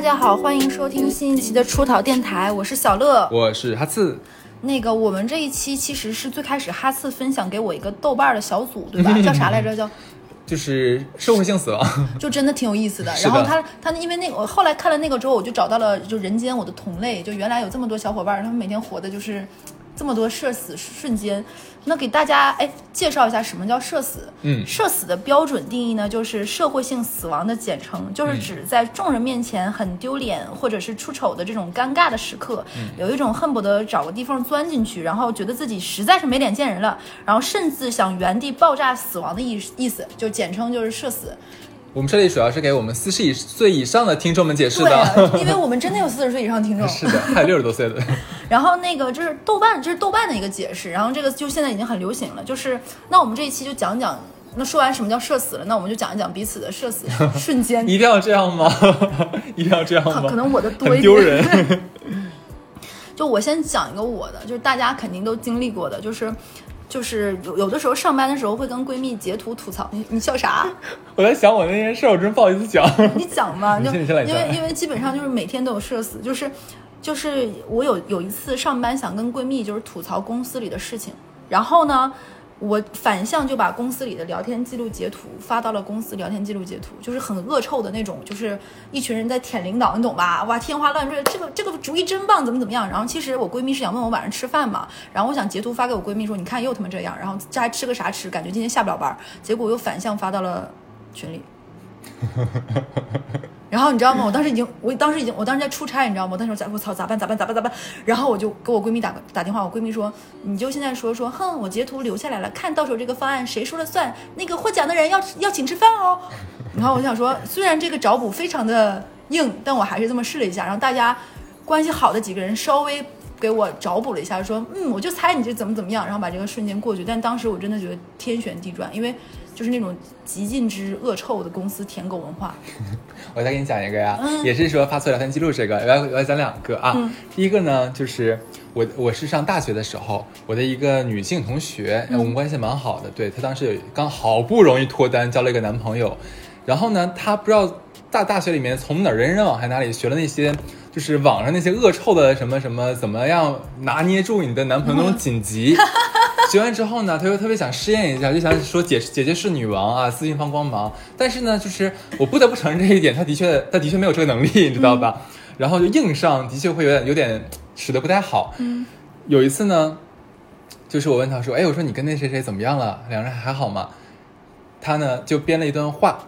大家好，欢迎收听新一期的出逃电台，我是小乐。我是哈刺，那个，我们这一期其实是最开始哈刺分享给我一个豆瓣儿的小组，对吧？叫啥来着？叫就是社会性死亡。就真的挺有意思的。的然后他他因为那个，我后来看了那个之后，我就找到了就人间我的同类，就原来有这么多小伙伴，他们每天活的就是这么多社死瞬间。那给大家哎介绍一下什么叫社死？嗯社死的标准定义呢，就是社会性死亡的简称，就是指在众人面前很丢脸或者是出丑的这种尴尬的时刻，有一种恨不得找个地缝钻进去，然后觉得自己实在是没脸见人了，然后甚至想原地爆炸死亡的意意思，就简称就是社死。我们这里主要是给我们四十以岁以上的听众们解释的。对，因为我们真的有四十岁以上听众。是的，还有六十多岁的。然后那个这是豆瓣，这是豆瓣的一个解释。然后这个就现在已经很流行了。就是那我们这一期就讲讲，那说完什么叫社死了，那我们就讲一讲彼此的社死瞬间。一定要这样吗？一定要这样吗？可能我的多一点丢人。就我先讲一个我的，就是大家肯定都经历过的，就是。就是有有的时候上班的时候会跟闺蜜截图吐槽，你你笑啥？我在想我那件事，我真不好意思讲。你讲嘛，你就因为因为基本上就是每天都有社死，就是就是我有有一次上班想跟闺蜜就是吐槽公司里的事情，然后呢，我反向就把公司里的聊天记录截图发到了公司聊天记录截图，就是很恶臭的那种，就是一群人在舔领导，你懂吧？哇，天花乱坠，这个这个主意真棒，怎么怎么样？然后其实我闺蜜是想问我晚上吃饭嘛，然后我想截图发给我闺蜜说，你看又他妈这样，然后这还吃个啥吃？感觉今天下不了班，结果又反向发到了群里。然后你知道吗？我当时已经，我当时已经，我当时在出差，你知道吗？我当时我咋，我操，咋办？咋办？咋办？咋办？然后我就给我闺蜜打个打电话，我闺蜜说，你就现在说说，哼，我截图留下来了，看到时候这个方案谁说了算？那个获奖的人要要请吃饭哦。然后我想说，虽然这个找补非常的硬，但我还是这么试了一下，然后大家关系好的几个人稍微给我找补了一下，说，嗯，我就猜你这怎么怎么样，然后把这个瞬间过去。但当时我真的觉得天旋地转，因为就是那种极尽之恶臭的公司舔狗文化。我再给你讲一个呀，嗯也是说发错聊天记录这个，我要我要讲两个啊。嗯第一个呢，就是我我是上大学的时候，我的一个女性同学，嗯我们关系蛮好的，对她当时有刚好不容易脱单，交了一个男朋友，然后呢，他不知道大大学里面从哪儿人人网还哪里学了那些。就是网上那些恶臭的什么什么，怎么样拿捏住你的男朋友那种紧急，学完之后呢，他又特别想试验一下，就想说姐姐姐是女王啊，私信放光芒。但是呢，就是我不得不承认这一点，他的确他的确没有这个能力，你知道吧？然后就硬上，的确会有点有点使得不太好。嗯有一次呢，就是我问他说，哎，我说你跟那谁谁怎么样了？两人还好吗？他呢就编了一段话。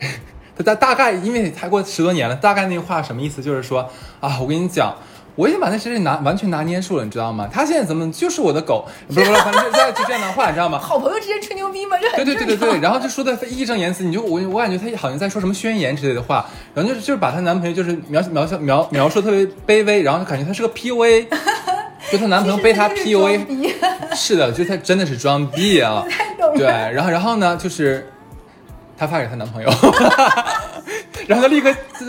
他大大概，因为才过十多年了，大概那话什么意思？就是说啊，我跟你讲，我已经把那谁谁拿完全拿捏住了，你知道吗？他现在怎么就是我的狗？不是不是，反正就就就这样的话，你知道吗？好朋友之间吹牛逼吗？这对对对对对，然后就说的义正言辞，你就我我感觉他好像在说什么宣言之类的话，然后就是就是把她男朋友就是描描描描描述特别卑微，然后感觉他是个 PUA，就她男朋友被她 PUA，是的，就她真的是装逼啊，对，然后然后呢，就是她发给她男朋友，然后他立刻，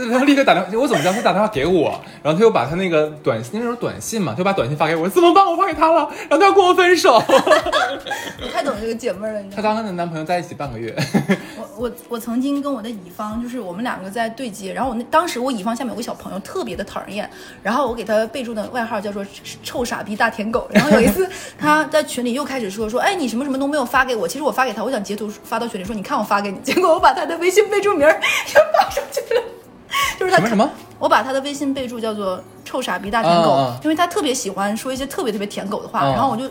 然后立刻打电话，我怎么知道他打电话给我？然后他又把他那个短信，那时候短信嘛，她就把短信发给我，怎么办？我发给他了，然后他要跟我分手。我太懂这个姐妹了，你知她道吗？刚跟她男朋友在一起半个月，我我我曾经跟我的乙方，就是我们两个在对接，然后我那当时我乙方下面有个小朋友特别的讨人厌，然后我给他备注的外号叫做“臭傻逼大舔狗”。然后有一次 他在群里又开始说说，哎，你什么什么都没有发给我，其实我发给他，我想截图发到群里说，你看我发给你，结果我把他的微信备注名儿也发出去了，就是他什么什么？我把他的微信备注叫做“臭傻逼大舔狗”，因为他特别喜欢说一些特别特别舔狗的话，嗯然后我就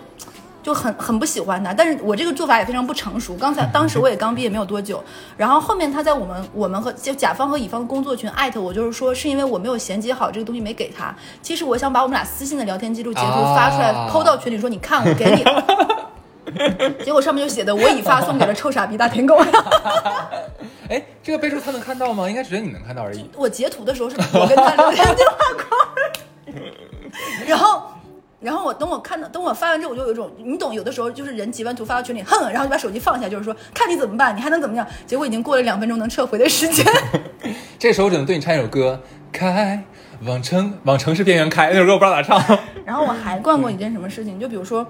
就很很不喜欢他。但是我这个做法也非常不成熟。刚才当时我也刚毕业没有多久，然后后面他在我们我们和就甲方和乙方工作群艾特我，就是说是因为我没有衔接好这个东西没给他。其实我想把我们俩私信的聊天记录截图发出来，啊抛到群里说你看我给你了。结果上面就写的我已发送给了臭傻逼大舔狗。哎，这个备注他能看到吗？应该只有你能看到而已。我截图的时候是我跟他聊天电话框，然后，然后我等我看到，等我发完之后，我就有一种你懂，有的时候就是人截完图发到群里，哼，然后就把手机放下，就是说看你怎么办，你还能怎么样？结果已经过了两分钟能撤回的时间。这时候我只能对你唱一首歌，开往城往城市边缘开，那首歌我不知道咋唱。然后我还干过一件什么事情，就比如说。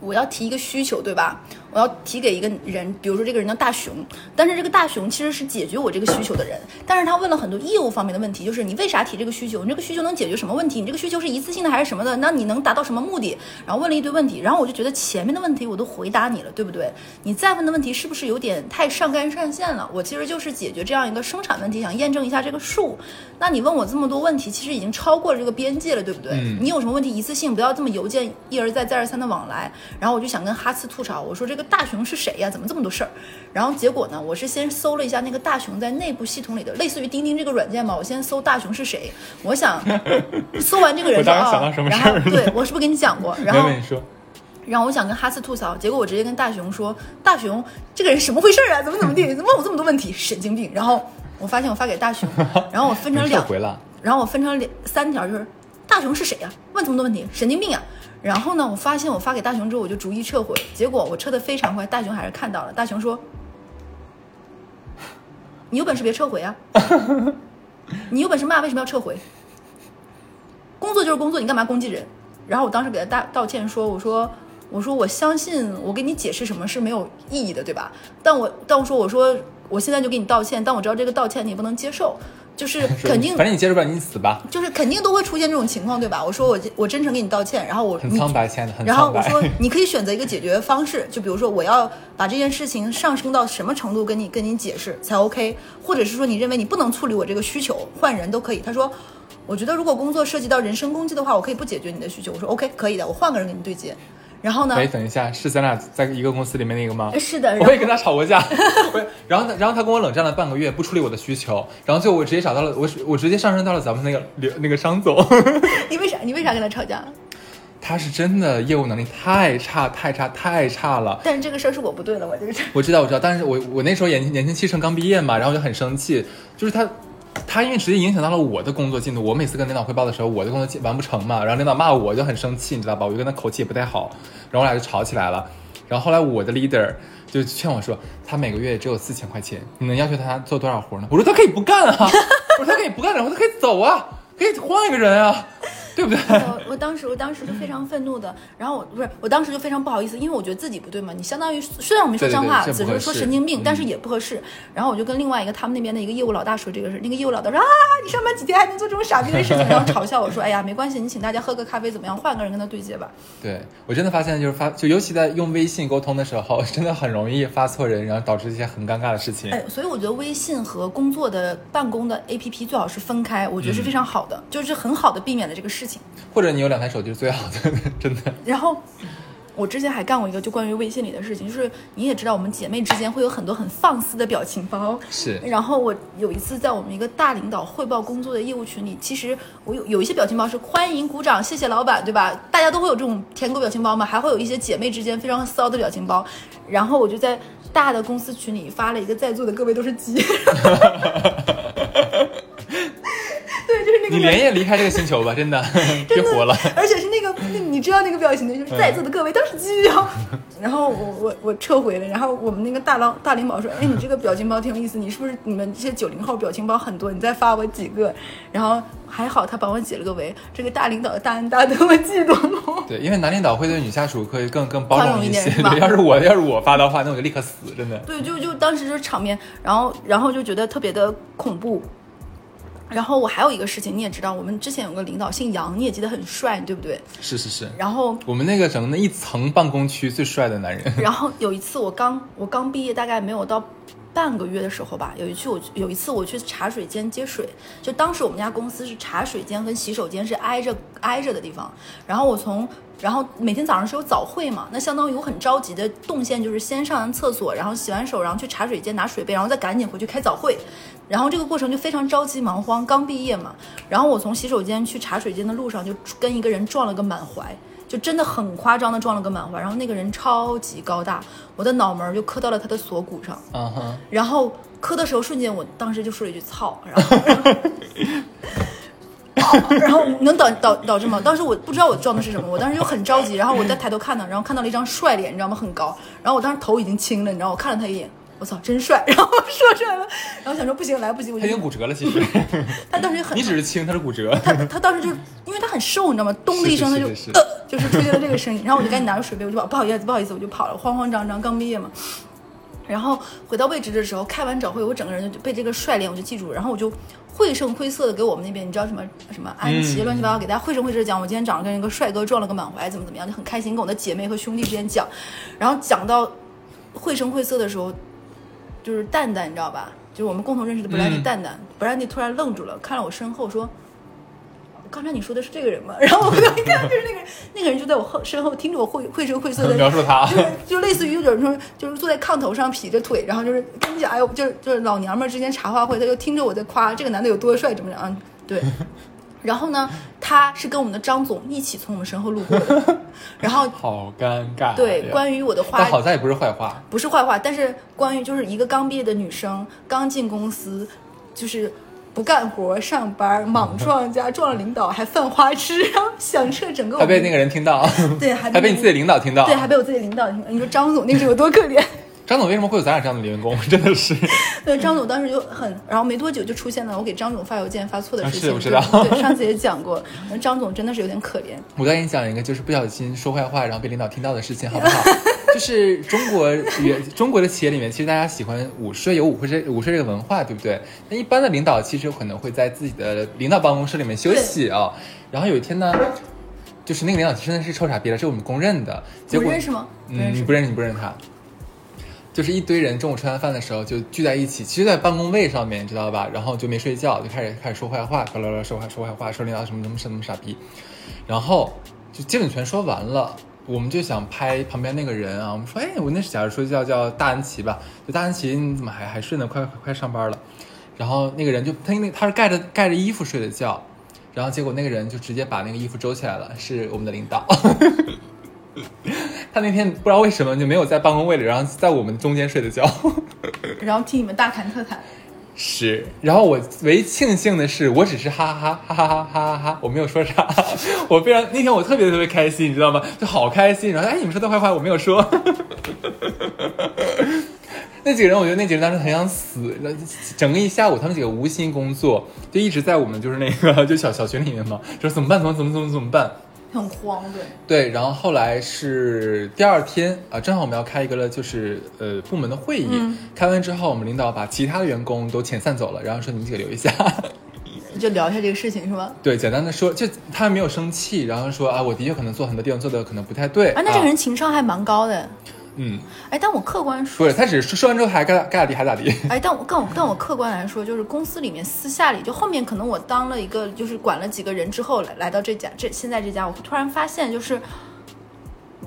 我要提一个需求，对吧？我我要提给一个人，比如说这个人叫大熊，但是这个大熊其实是解决我这个需求的人，但是他问了很多业务方面的问题，就是你为啥提这个需求？你这个需求能解决什么问题？你这个需求是一次性的还是什么的？那你能达到什么目的？然后问了一堆问题，然后我就觉得前面的问题我都回答你了，对不对？你再问的问题是不是有点太上纲上线了？我其实就是解决这样一个生产问题，想验证一下这个数。那你问我这么多问题，其实已经超过了这个边界了，对不对？嗯你有什么问题一次性不要这么邮件一而再再而三的往来。然后我就想跟哈斯吐槽，我说这个大熊是谁呀？怎么这么多事儿？然后结果呢，我是先搜了一下那个大熊在内部系统里的，类似于钉钉这个软件嘛，我先搜大熊是谁，我想 搜完这个人之后想到啊什么然后对我是不是跟你讲过？然后然后我想跟哈斯吐槽，结果我直接跟大熊说：“大熊，这个人什么回事儿啊？怎么怎么地？怎么问我这么多问题？神经病！”然后我发现我发给大熊，然后我分成两。然后我分成两三条，就是大熊是谁呀、问这么多问题，神经病啊！然后呢，我发现我发给大熊之后，我就逐一撤回，结果我撤的非常快，大熊还是看到了。大熊说：“你有本事别撤回啊！你有本事骂，为什么要撤回？工作就是工作，你干嘛攻击人？”然后我当时给他大道歉说：“我说。”我说我相信我给你解释什么是没有意义的，对吧？但我但我说我说我现在就给你道歉，但我知道这个道歉你也不能接受，就是 肯定反正你接受不了，你死吧。就是肯定都会出现这种情况，对吧？我说我我真诚给你道歉，然后我很苍白，亲爱的，很苍白。然后我说你可以选择一个解决方式，就比如说我要把这件事情上升到什么程度跟你跟你解释才 OK，或者是说你认为你不能处理我这个需求，换人都可以。他说。我觉得如果工作涉及到人身攻击的话，我可以不解决你的需求。我说 OK，可以的，我换个人跟你对接。然后呢？喂，等一下，是咱俩在一个公司里面那个吗？是的，我也跟他吵过架，然后呢，然后他跟我冷战了半个月，不处理我的需求，然后最后我直接找到了我，我直接上升到了咱们那个刘那个商总，你为啥你为啥跟他吵架？他是真的业务能力太差太差太差了。但是这个事儿是我不对了，我这个事。我知道我知道，但是我我那时候年轻年轻气盛刚毕业嘛，然后就很生气，就是他。他因为直接影响到了我的工作进度，我每次跟领导汇报的时候，我的工作完不成嘛，然后领导骂我，我就很生气，你知道吧？我就跟他口气也不太好，然后我俩就吵起来了。然后后来我的 leader 就劝我说，他每个月只有四千块钱，你能要求他做多少活呢？我说他可以不干啊，我说他可以不干，然后他可以走啊，可以换一个人啊，对不对？我我当时我当时就非常愤怒的，然后我不是我当时就非常不好意思，因为我觉得自己不对嘛。你相当于虽然我没说脏话，只是说神经病，嗯但是也不合适。然后我就跟另外一个他们那边的一个业务老大说这个事，那个业务老大说啊，你上班几天还能做这种傻逼的事情，然后嘲笑我说，哎呀，没关系，你请大家喝个咖啡怎么样？换个人跟他对接吧。对我真的发现，就是发就尤其在用微信沟通的时候，真的很容易发错人，然后导致一些很尴尬的事情。哎，所以我觉得微信和工作的办公的 APP 最好是分开，我觉得是非常好的，就是很好的避免了这个事情。或者你有两台手机是最好的，真的。然后我之前还干过一个就关于微信里的事情，就是你也知道，我们姐妹之间会有很多很放肆的表情包。是然后我有一次在我们一个大领导汇报工作的业务群里，其实我有有一些表情包是欢迎鼓掌，谢谢老板，对吧？大家都会有这种舔狗表情包嘛，还会有一些姐妹之间非常骚的表情包。然后我就在大的公司群里发了一个在座的各位都是鸡。对，就是那个你连夜离开这个星球吧，真的 别活了。而且是那个，那你知道那个表情的，就是在座的各位都是鸡啊。然后我我我撤回了，然后我们那个大郎大领导说，哎，你这个表情包挺有意思，你是不是你们这些九零后表情包很多？你再发我几个。然后还好他帮我解了个围，这个大领导的大恩大德，我记住了。对，因为男领导会对女下属可以更更包容一些。要是我要是我发的话，那我就立刻死，真的。对，就就当时就是场面，然后然后就觉得特别的恐怖。然后我还有一个事情，你也知道，我们之前有个领导姓杨，你也记得很帅，对不对？是是是，然后我们那个整个那一层办公区最帅的男人。然后有一次我刚我刚毕业，大概没有到半个月的时候吧，有一次我有一次我去茶水间接水，就当时我们家公司是茶水间跟洗手间是挨着挨着的地方，然后我从然后每天早上是有早会嘛，那相当于我很着急的动线就是先上完厕所，然后洗完手，然后去茶水间拿水杯，然后再赶紧回去开早会。然后这个过程就非常着急忙慌，刚毕业嘛。然后我从洗手间去茶水间的路上，就跟一个人撞了个满怀，就真的很夸张的撞了个满怀。然后那个人超级高大，我的脑门儿就磕到了他的锁骨上。然后磕的时候，瞬间我当时就说了一句“操”，然后。然后能导导导致吗？当时我不知道我撞的是什么，我当时就很着急，然后我再抬头看他，然后看到了一张帅脸，你知道吗？很高，然后我当时头已经青了，你知道吗，我看了他一眼，我操，真帅！然后说出来了，然后想说不行，来不及，我就他已经骨折了，其实 他当时很你只是轻，他是骨折。他他当时就是因为他很瘦，你知道吗？咚的一声，他就就是出现了这个声音，然后我就赶紧拿着水杯，我就跑，不好意思，不好意思，我就跑了，慌慌张张，刚毕业嘛。然后回到位置的时候，开完早会，我整个人就被这个帅脸我就记住了，然后我就绘声绘色的给我们那边，你知道什么什么安琪嗯乱七八糟，给大家绘声绘色地讲，我今天早上跟一个帅哥撞了个满怀，怎么怎么样，就很开心，跟我的姐妹和兄弟之间讲，然后讲到绘声绘色的时候，就是蛋蛋，你知道吧？就是我们共同认识的布兰妮嗯蛋蛋，布兰妮突然愣住了，看了我身后说。刚才你说的是这个人吗？然后我一看，就是那个人，那个人就在我后身后听着我绘绘声绘色的描述他就是就类似于有种说，就是坐在炕头上劈着腿，然后就是跟你讲，哎呦，就是就是老娘们儿之间茶话会，他就听着我在夸这个男的有多帅，怎么样？啊对。然后呢，他是跟我们的张总一起从我们身后路过的，然后好尴尬。对关于我的花但好在也不是坏话。不是坏话，但是关于就是一个刚毕业的女生刚进公司，就是不干活上班莽撞加撞了领导还犯花痴，然后响彻整个还被那个人听到，对还还被你自己领导听到。对还被我自己领导听到，你说张总那时候有多可怜？张总为什么会有咱俩这样的员工？真的是，对，张总当时就很，然后没多久就出现了我给张总发邮件发错的啊事情。是我知道 上次也讲过，张总真的是有点可怜。我再给你讲一个，就是不小心说坏话，然后被领导听到的事情，好不好？就是中国也中国的企业里面，其实大家喜欢午睡，有午睡午睡这个文化，对不对？那一般的领导其实有可能会在自己的领导办公室里面休息啊、然后有一天呢，就是那个领导真的是臭傻逼了，这是我们公认的。结果不认识吗？不嗯，认识。你不认识，你不认识他。就是一堆人中午吃完饭的时候就聚在一起，其实，在办公位上面，你知道吧？然后就没睡觉，就开始开始说坏话，巴拉巴拉说坏说坏话，说领导什么什么什么傻逼，然后就基本全说完了。我们就想拍旁边那个人啊，我们说，哎，我那是假如说叫叫大安琪吧，就大安琪，你怎么还还睡呢？快快快上班了。然后那个人就他那他是盖着盖着衣服睡的觉，然后结果那个人就直接把那个衣服周起来了，是我们的领导。他那天不知道为什么就没有在办公位里，然后在我们中间睡的觉。然后听你们大谈特谈，是，然后我唯一庆幸的是，我只是哈哈哈哈哈哈哈哈哈，我没有说啥。我非常那天我特别特别开心，你知道吗？就好开心。然后哎，你们说的坏话我没有说。那几个人，我觉得那几个人当时很想死。那整个一下午，他们几个无心工作，就一直在我们就是那个就小小群里面嘛，说怎么办？怎么怎么怎么怎么办？很慌，对。对，然后后来是第二天啊，正好我们要开一个了，就是呃部门的会议。嗯开完之后，我们领导把其他的员工都遣散走了，然后说你们几个留一下。就聊一下这个事情是吗？对，简单的说，就他没有生气，然后说啊，我的确可能做很多地方做的可能不太对。啊，那这个人情商还蛮高的。嗯，哎，但我客观说，不是，他只是说完之后还该该咋地还咋地。哎，但我但我但我客观来说，就是公司里面私下里，就后面可能我当了一个，就是管了几个人之后，来来到这家这现在这家，我突然发现就是。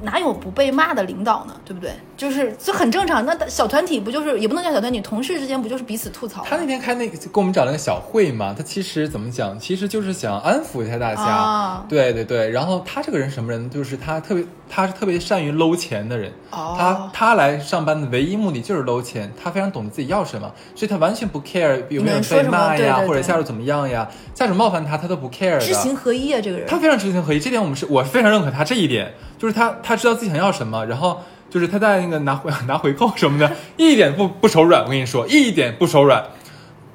哪有不被骂的领导呢？对不对？就是这很正常。那小团体不就是也不能叫小团体，同事之间不就是彼此吐槽？他那天开那个给我们找了个小会嘛，他其实怎么讲，其实就是想安抚一下大家。啊对对对，然后他这个人什么人？就是他特别，他是特别善于搂钱的人。哦他他来上班的唯一目的就是搂钱，他非常懂得自己要什么，所以他完全不 care 有没有被骂呀，对对对或者下属怎么样呀，下属冒犯他，他都不 care 的。知行合一啊，这个人。他非常知行合一，这点我们是我非常认可他这一点，就是他他知道自己想要什么，然后就是他在那个拿回 拿回扣什么的，一点不不手软。我跟你说，一点不手软。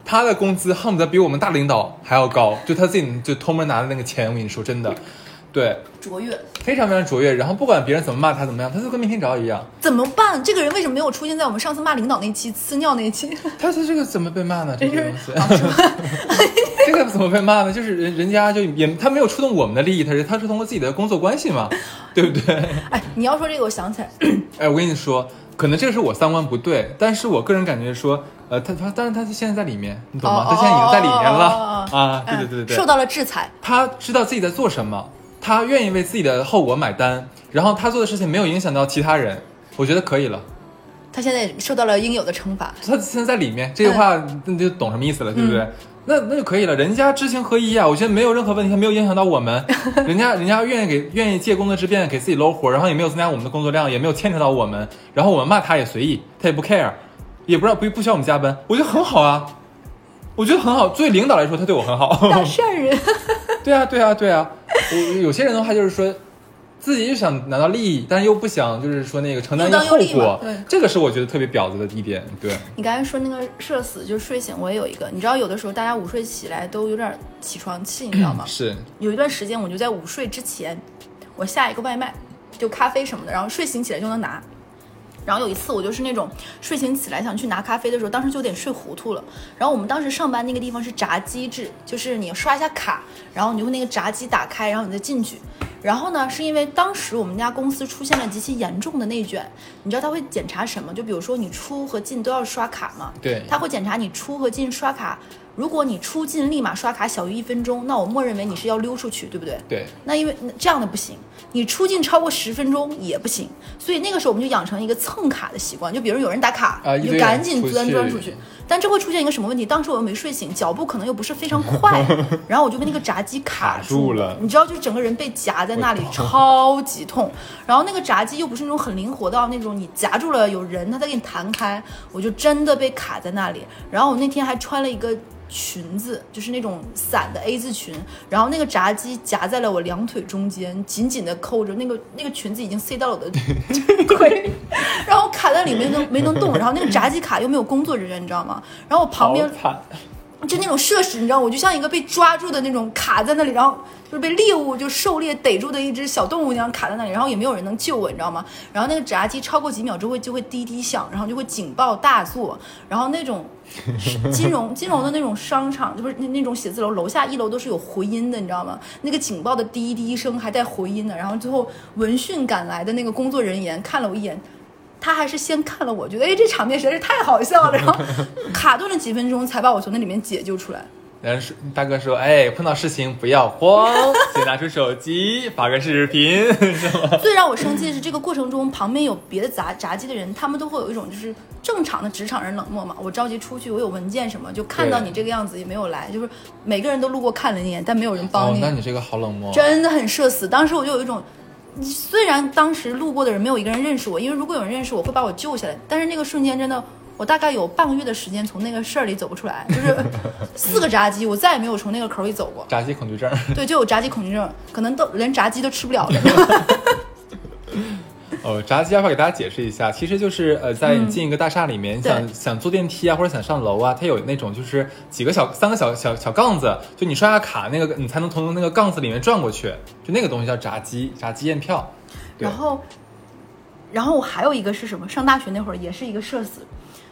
他的工资恨不得比我们大领导还要高，就他自己就偷摸拿的那个钱，我跟你说真的，对，卓越，非常非常卓越。然后不管别人怎么骂他怎么样，他就跟没听着一样。怎么办？这个人为什么没有出现在我们上次骂领导那期呲尿那期？他他这个怎么被骂呢？这个东西，这个怎么被骂呢？就是人人家就也他没有触动我们的利益，他是他是通过自己的工作关系嘛，对不对？哎，你要说这个，我想起来，哎，我跟你说，可能这个是我三观不对，但是我个人感觉说，呃，他他，但是他现在在里面，你懂吗？哦他现在已经在里面了、啊！对对对对对，受到了制裁。他知道自己在做什么，他愿意为自己的后果买单，然后他做的事情没有影响到其他人，我觉得可以了。他现在受到了应有的惩罚。他现在在里面，这句话嗯你就懂什么意思了，对不对？那那就可以了，人家知行合一啊，我觉得没有任何问题，他没有影响到我们，人家人家愿意给愿意借工作之便给自己搂活，然后也没有增加我们的工作量，也没有牵扯到我们，然后我们骂他也随意，他也不 care，也不让不不需要我们加班，我觉得很好啊，我觉得很好，作为领导来说，他对我很好。大善人，对啊，对啊，对啊。我有些人的话就是说，自己又想拿到利益，但又不想就是说那个承担一个后果对，这个是我觉得特别婊子的一点。对，你刚才说那个社死，就是睡醒，我也有一个。你知道，有的时候大家午睡起来都有点起床气，你知道吗？是有一段时间，我就在午睡之前，我下一个外卖，就咖啡什么的，然后睡醒起来就能拿。然后有一次，我就是那种睡醒起来想去拿咖啡的时候，当时就有点睡糊涂了。然后我们当时上班那个地方是闸机制，就是你刷一下卡，然后你就会那个闸机打开，然后你再进去。然后呢，是因为当时我们家公司出现了极其严重的内卷，你知道他会检查什么？就比如说你出和进都要刷卡嘛，对他会检查你出和进刷卡。如果你出境立马刷卡小于一分钟，那我默认为你是要溜出去，对不对？对，那因为这样的不行，你出境超过十分钟也不行，所以那个时候我们就养成一个蹭卡的习惯，就比如有人打卡，你就赶紧钻钻出去。但这会出现一个什么问题？当时我又没睡醒，脚步可能又不是非常快，然后我就被那个闸机卡卡住了你知道，就整个人被夹在那里，超级痛。然后那个闸机又不是那种很灵活到那种你夹住了有人他再给你弹开，我就真的被卡在那里。然后我那天还穿了一个。裙子就是那种散的 A 字裙，然后那个闸机夹在了我两腿中间，紧紧的扣着，那个那个裙子已经塞到了我的 腿，然后卡在里面都没能动，然后那个闸机卡又没有工作人员，你知道吗？然后我旁边。就那种设施，你知道，我就像一个被抓住的那种卡在那里，然后就是被猎物就狩猎逮住的一只小动物一样卡在那里，然后也没有人能救我，你知道吗？然后那个闸机超过几秒之后就会滴滴响，然后就会警报大作，然后那种 金融金融的那种商场，就不是那那种写字楼楼下一楼都是有回音的，你知道吗？那个警报的滴滴声还带回音的，然后最后闻讯赶来的那个工作人员看了我一眼。他还是先看了我，觉得哎，这场面实在是太好笑了，然后 卡顿了几分钟才把我从那里面解救出来。然后说大哥说，哎，碰到事情不要慌，先拿出手机发个视频，是吗？最让我生气的是，这个过程中旁边有别的杂杂技的人，他们都会有一种就是正常的职场人冷漠嘛。我着急出去，我有文件什么，就看到你这个样子也没有来，就是每个人都路过看了一眼，但没有人帮哦，你，那你这个好冷漠。真的很社死。当时我就有一种。虽然当时路过的人没有一个人认识我，因为如果有人认识我，会把我救下来。但是那个瞬间真的，我大概有半个月的时间从那个事儿里走不出来，就是四个炸鸡，我再也没有从那个口里走过。炸鸡恐惧症。对，就有炸鸡恐惧症，可能都连炸鸡都吃不了了。哦，闸机要不要给大家解释一下？其实就是呃，在你进一个大厦里面，你想想坐电梯啊，或者想上楼啊，它有那种就是几个小三个小小小杠子，就你刷下卡那个，你才能从那个杠子里面转过去，就那个东西叫闸机，闸机验票。然后，然后我还有一个是什么？上大学那会儿也是一个社死，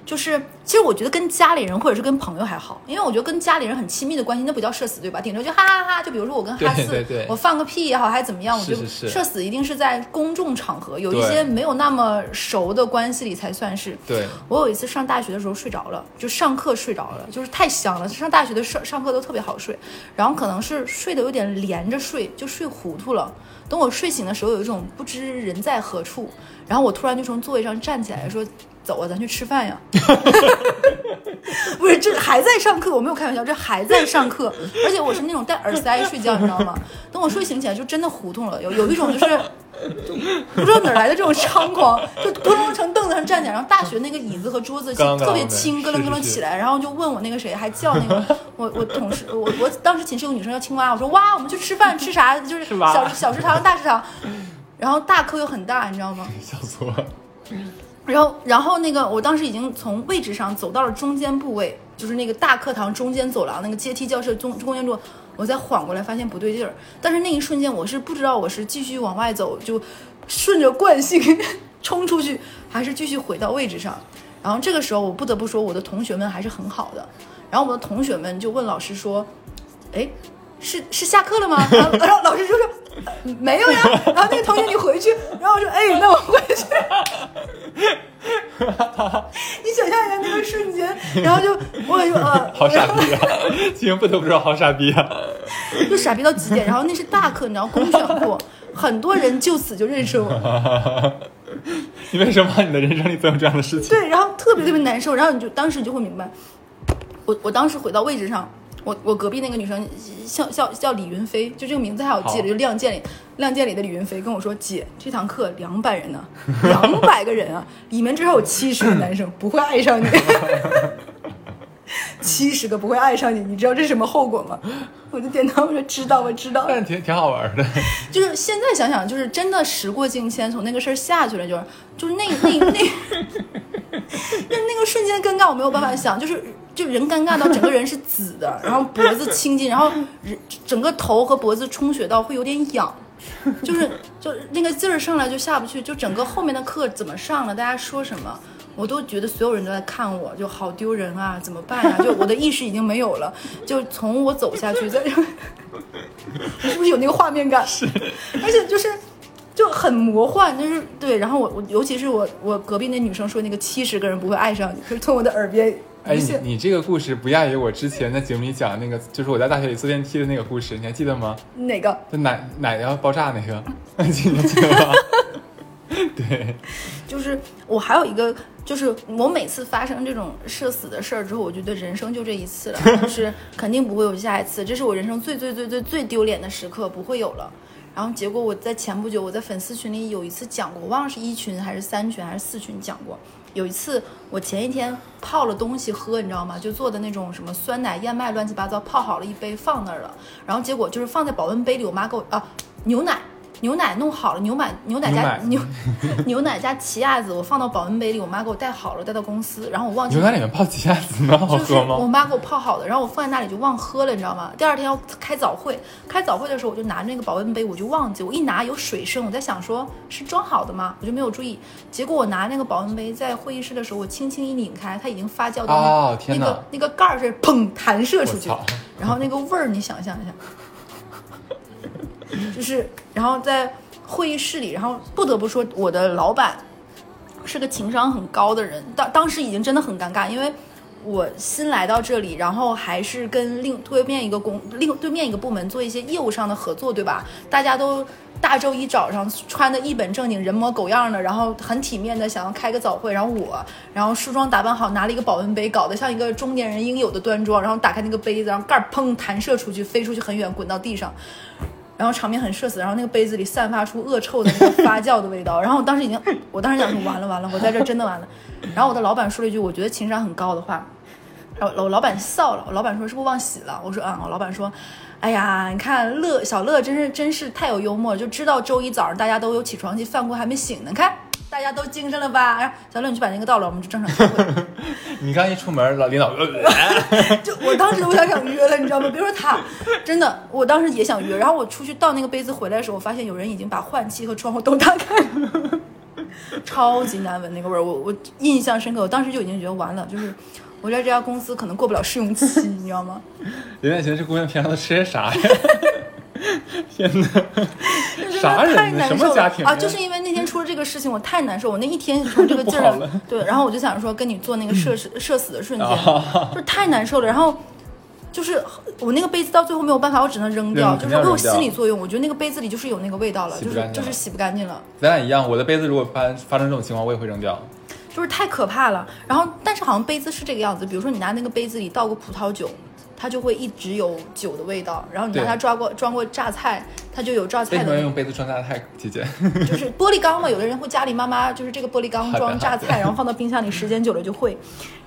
就是其实我觉得跟家里人或者是跟朋友还好，因为我觉得跟家里人很亲密的关系那不叫社死，对吧？顶多就哈哈哈就比如说我跟哈四，对对对我放个屁也好，还怎么样，我就社死一定是在公众场合，有一些没有那么熟的关系里才算是。对，我有一次上大学的时候睡着了，就上课睡着了，就是太香了。上大学的上上课都特别好睡，然后可能是睡得有点连着睡，就睡糊涂了。等我睡醒的时候，有一种不知人在何处，然后我突然就从座位上站起来说：“走啊，咱去吃饭呀！”不是，这还在上课，我没有开玩笑，这还在上课，而且我是那种戴耳塞睡觉，你知道吗？等我睡醒起来，就真的糊涂了，有有一种就是。不知道哪来的这种猖狂，就咕隆从凳子上站起来，然后大学那个椅子和桌子特别轻，咯楞咯楞是是是起来，然后就问我那个谁，还叫那个我我同事，我我当时寝室有个女生叫青蛙，我说哇，我们去吃饭，吃啥？就是小小食堂、大食堂，然后大课又很大，你知道吗？笑死我了。然后，然后那个，我当时已经从位置上走到了中间部位，就是那个大课堂中间走廊那个阶梯教室中中间处，我再缓过来，发现不对劲儿。但是那一瞬间，我是不知道我是继续往外走，就顺着惯性 冲出去，还是继续回到位置上。然后这个时候，我不得不说，我的同学们还是很好的。然后我的同学们就问老师说：“哎，是是下课了吗？”然后然后老师就说。呃没有呀，然后那个同学你回去，然后我说哎，那我回去。你想象一下那个瞬间，然后就我就呃，好傻逼啊！今天不得不说好傻逼啊！就傻逼到极点。然后那是大课，你知道公选课，很多人就此就认识我，你为什么你的人生里总有这样的事情？对，然后特别特别难受，然后你就当时你就会明白，我我当时回到位置上。我我隔壁那个女生叫叫叫李云飞，就这个名字还好记好得，就《亮剑》里《亮剑》里的李云飞跟我说：“姐，这堂课两百人呢，两百个人啊，里面至少有七十个男生不会爱上你。”七十个不会爱上你，你知道这是什么后果吗？我就点头，我说知道，我知道。但是挺挺好玩的。就是现在想想，就是真的时过境迁，从那个事儿下去了，就是就是那那那 那那个瞬间尴尬，我没有办法想，就是就人尴尬到整个人是紫的，然后脖子青筋，然后人整个头和脖子充血到会有点痒。就是就那个劲儿上来就下不去，就整个后面的课怎么上了，大家说什么，我都觉得所有人都在看我，就好丢人啊，怎么办呀、就我的意识已经没有了，就从我走下去，在你 是不是有那个画面感？是，而且就是就很魔幻，就是对。然后我我尤其是我我隔壁那女生说那个七十个人不会爱上你，就是从我的耳边哎，你你这个故事不亚于我之前在节目里讲那个，就是我在大学里坐电梯的那个故事，你还记得吗？哪个？就奶奶要爆炸那个，你记你记得吗？对，就是我还有一个，就是我每次发生这种社死的事儿之后，我觉得人生就这一次了，就是 肯定不会有下一次，这是我人生最最最最最丢脸的时刻，不会有了。然后结果我在前不久，我在粉丝群里有一次讲过，我忘了是一群还是三群还是四群讲过。有一次我前一天泡了东西喝，你知道吗？就做的那种什么酸奶燕麦乱七八糟，泡好了一杯放那儿了。然后结果就是放在保温杯里，我妈给我啊牛奶。牛奶弄好了，牛奶牛奶加牛 牛奶加奇亚籽，我放到保温杯里，我妈给我带好了，带到公司，然后我忘记牛奶里面泡奇亚籽能好就是喝吗？我妈给我泡好的，然后我放在那里就忘喝了，你知道吗？第二天要开早会，开早会的时候我就拿那个保温杯，我就忘记，我一拿有水声，我在想说是装好的吗？我就没有注意。结果我拿那个保温杯在会议室的时候，我轻轻一拧开，它已经发酵到那、哦天哪那个那个盖儿是砰弹射出去然后那个味儿你想象一下，就是然后在会议室里，然后不得不说我的老板是个情商很高的人，当当时已经真的很尴尬，因为我新来到这里，然后还是跟另对面一个公另对面一个部门做一些业务上的合作，对吧？大家都大周一早上穿的一本正经，人模狗样的，然后很体面的想要开个早会，然后我然后梳妆打扮好，拿了一个保温杯，搞得像一个中年人应有的端庄，然后打开那个杯子，然后盖儿砰弹射出去，飞出去很远，滚到地上。然后场面很社死，然后那个杯子里散发出恶臭的那个发 酵的味道，然后我当时已经，我当时想说完了完了，我在这真的完了。然后我的老板说了一句我觉得情商很高的话，然后老老板笑了，我老板说是不是忘洗了？我说啊、我老板说，哎呀，你看乐小乐真是真是太有幽默了，就知道周一早上大家都有起床气，饭锅还没醒呢，看大家都精神了吧？然后小乐你去把那个倒了，我们就正常开会。你刚一出门，老领导呃 就我当时我想想约了，你知道吗？别说他，真的，我当时也想约。然后我出去倒那个杯子回来的时候，我发现有人已经把换气和窗户都打开了，超级难闻那个味儿，我我印象深刻。我当时就已经觉得完了，就是我在这家公司可能过不了试用期，你知道吗？林远寻这姑娘平常都吃些啥呀？天哪，真的啥人呢？太难什受了么家庭啊！就是因为那天出了这个事情，我太难受，我那一天从这个劲儿 对，然后我就想说跟你做那个社 死社死的瞬间，啊就是太难受了。然后就是我那个杯子到最后没有办法，我只能扔掉，扔就是我有心理作用，我觉得那个杯子里就是有那个味道了，就是就是洗不干净了。咱俩一样，我的杯子如果发发生这种情况，我也会扔掉。就是太可怕了。然后，但是好像杯子是这个样子，比如说你拿那个杯子里倒个葡萄酒，它就会一直有酒的味道。然后你拿对它抓过装过榨菜，它就有榨为什么菜的那要用杯子装榨菜？姐姐，就是玻璃缸嘛，有的人会家里妈妈就是这个玻璃缸装榨菜，然后放到冰箱里，时间久了就会。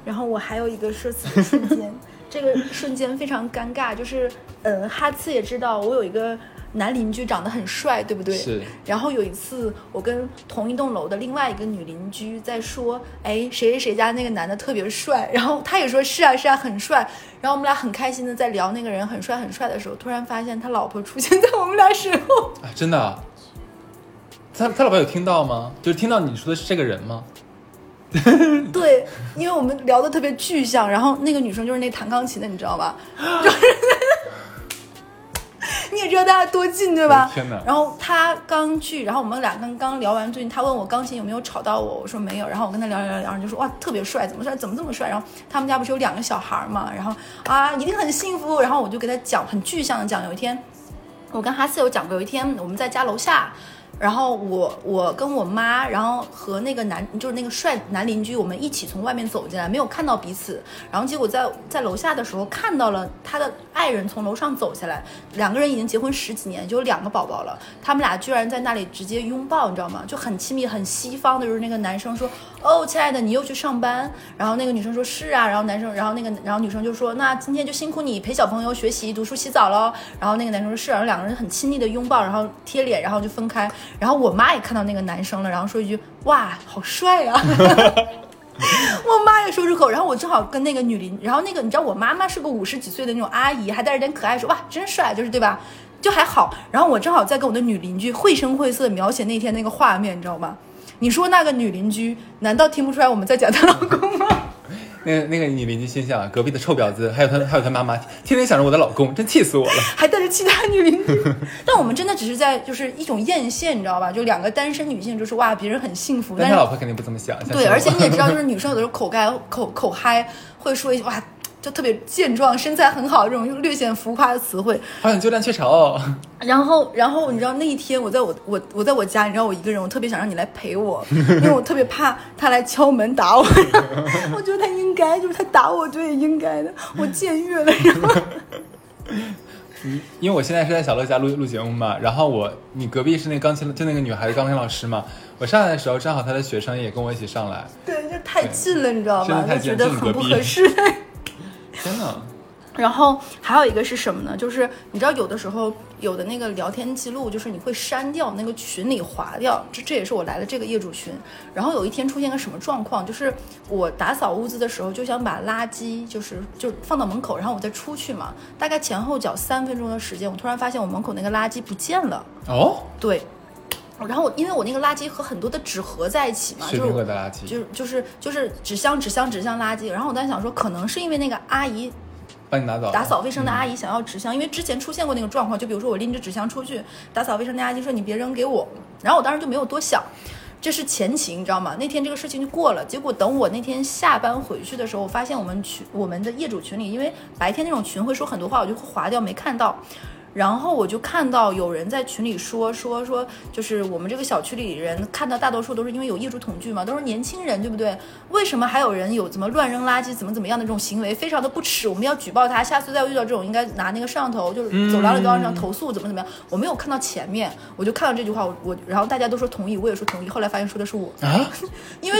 然后我还有一个社死的瞬间，这个瞬间非常尴尬，就是嗯，哈次也知道我有一个男邻居长得很帅，对不对？是。然后有一次，我跟同一栋楼的另外一个女邻居在说，哎，谁谁谁家那个男的特别帅，然后他也说是啊是啊很帅，然后我们俩很开心的在聊那个人很帅很帅的时候，突然发现他老婆出现在我们俩身后。啊，真的啊？他他老婆有听到吗？就是听到你说的是这个人吗？对，因为我们聊的特别具象，然后那个女生就是那弹钢琴的，你知道吧？就是 你也知道大家多近对吧？天哪然后他刚去，然后我们俩刚刚聊完最近，他问我钢琴有没有吵到我，我说没有，然后我跟他聊聊聊，就说哇特别帅，怎么帅，怎么这么帅？然后他们家不是有两个小孩嘛，然后啊一定很幸福，然后我就给他讲很具象的讲，有一天。我跟哈斯有讲过，有一天我们在家楼下，然后我我跟我妈，然后和那个男就是那个帅男邻居，我们一起从外面走进来，没有看到彼此，然后结果在在楼下的时候看到了他的爱人从楼上走下来，两个人已经结婚十几年，就有两个宝宝了，他们俩居然在那里直接拥抱，你知道吗？就很亲密，很西方的，就是那个男生说：“哦，亲爱的，你又去上班。”然后那个女生说：“是啊。”然后男生，然后那个然后女生就说：“那今天就辛苦你陪小朋友学习、读书、洗澡喽。”然后那个男生说：“是。”然后两个人很亲昵的拥抱，然后贴脸，然后就分开。然后我妈也看到那个男生了，然后说一句：“哇，好帅啊！” 我妈也说出口，然后我正好跟那个女邻，然后那个你知道我妈妈是个五十几岁的那种阿姨，还带着点可爱，说哇真帅，就是对吧？就还好。然后我正好在跟我的女邻居绘声绘色描写那天那个画面，你知道吗？你说那个女邻居难道听不出来我们在讲她老公吗？那个那个女邻居心想，隔壁的臭婊子，还有她还有她妈妈，天天想着我的老公，真气死我了。还带着其他女邻居，但我们真的只是在就是一种艳羡，你知道吧？就两个单身女性，就是哇，别人很幸福，但是但老婆肯定不这么想。对，而且你也知道，就是女生有的时候口干口口嗨，会说一句哇，就特别健壮、身材很好这种略显浮夸的词汇。好想鸠占鹊巢。然后，然后你知道那一天我在我我我在我家，你知道我一个人，我特别想让你来陪我，因为我特别怕他来敲门打我。我觉得他应该，就是他打我，对，应该的。我僭越了，然后 因为我现在是在小乐家录录节目嘛，然后我你隔壁是那钢琴就那个女孩子钢琴老师嘛，我上来的时候正好她的学生也跟我一起上来，对，就太近了，你知道真的吧？太近就觉得很不合适。天呐，然后还有一个是什么呢？就是你知道，有的时候有的那个聊天记录，就是你会删掉那个群里划掉，这这也是我来了这个业主群。然后有一天出现个什么状况，就是我打扫屋子的时候，就想把垃圾就是就放到门口，然后我再出去嘛，大概前后脚三分钟的时间，我突然发现我门口那个垃圾不见了。哦，对。然后我因为我那个垃圾和很多的纸盒在一起嘛，就是平哥的垃圾，就是就是就是纸箱纸箱纸箱垃圾。然后我当时想说，可能是因为那个阿姨帮你拿走打扫卫生的阿姨想要纸箱，因为之前出现过那个状况，就比如说我拎着纸箱出去，打扫卫生的阿姨说你别扔给我，然后我当时就没有多想，这是前情，你知道吗？那天这个事情就过了，结果等我那天下班回去的时候，我发现我们群我们的业主群里，因为白天那种群会说很多话，我就会划掉没看到。然后我就看到有人在群里说说说，就是我们这个小区里人看到大多数都是因为有业主统计嘛，都是年轻人，对不对？为什么还有人有怎么乱扔垃圾、怎么怎么样的这种行为，非常的不耻，我们要举报他，下次再遇到这种应该拿那个摄像头，就是走廊里都要上投诉，怎么怎么样？我没有看到前面，我就看到这句话，我我然后大家都说同意，我也说同意，后来发现说的是我，啊？因为？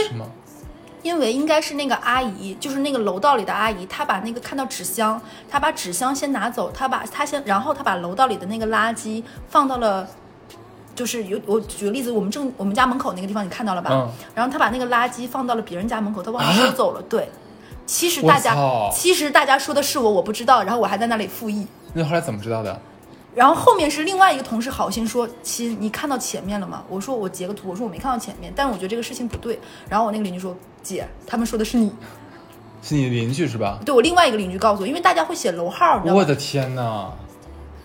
因为应该是那个阿姨，就是那个楼道里的阿姨，她把那个看到纸箱，她把纸箱先拿走，她把她先，然后她把楼道里的那个垃圾放到了，就是有我举个例子，我们正我们家门口那个地方你看到了吧？嗯然后她把那个垃圾放到了别人家门口，她忘了啊收走了。对，其实大家其实大家说的是我，我不知道，然后我还在那里复议。那后来怎么知道的？然后后面是另外一个同事好心说：“亲，你看到前面了吗？”我说：“我截个图。”我说：“我没看到前面，但是我觉得这个事情不对。”然后我那个邻居说：“姐，他们说的是你。”是你的邻居是吧？对我另外一个邻居告诉我，因为大家会写楼号，你知道吗？我的天呐！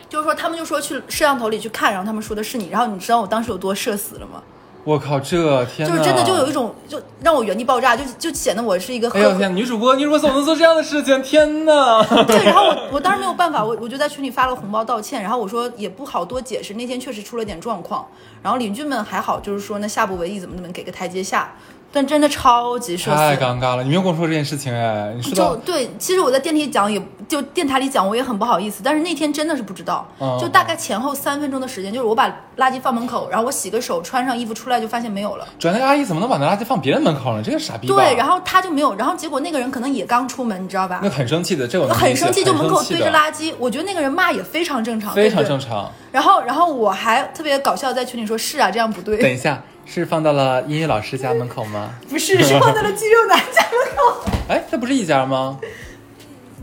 就是说他们就说去摄像头里去看，然后他们说的是你，然后你知道我当时有多社死了吗？我靠，这天！就是真的就有一种就让我原地爆炸，就就显得我是一个呵呵哎呦天，女主播，你主播怎么能做这样的事情？天呐！对，然后我我当时没有办法，我我就在群里发了个红包道歉，然后我说也不好多解释，那天确实出了点状况，然后邻居们还好，就是说那下不为例，怎么怎么给个台阶下，但真的超级社死太。尴尬了，你没有跟我说这件事情哎，你说就对，其实我在电梯讲也就电台里讲，我也很不好意思，但是那天真的是不知道，嗯就大概前后三分钟的时间，就是我把垃圾放门口，然后我洗个手，穿上衣服出来就发现没有了。主要那个阿姨怎么能把那垃圾放别人门口呢？这个傻逼！对，然后他就没有，然后结果那个人可能也刚出门，你知道吧那？很生气的，这个我能理解很生气，就门口堆着。垃圾，我觉得那个人骂也非常正常，非常正常。然后，然后我还特别搞笑，在群里说：“是啊，这样不对等，一下，是放到了音乐老师家门口吗？不是是放在了肌肉男家门口。哎，他不是一家吗？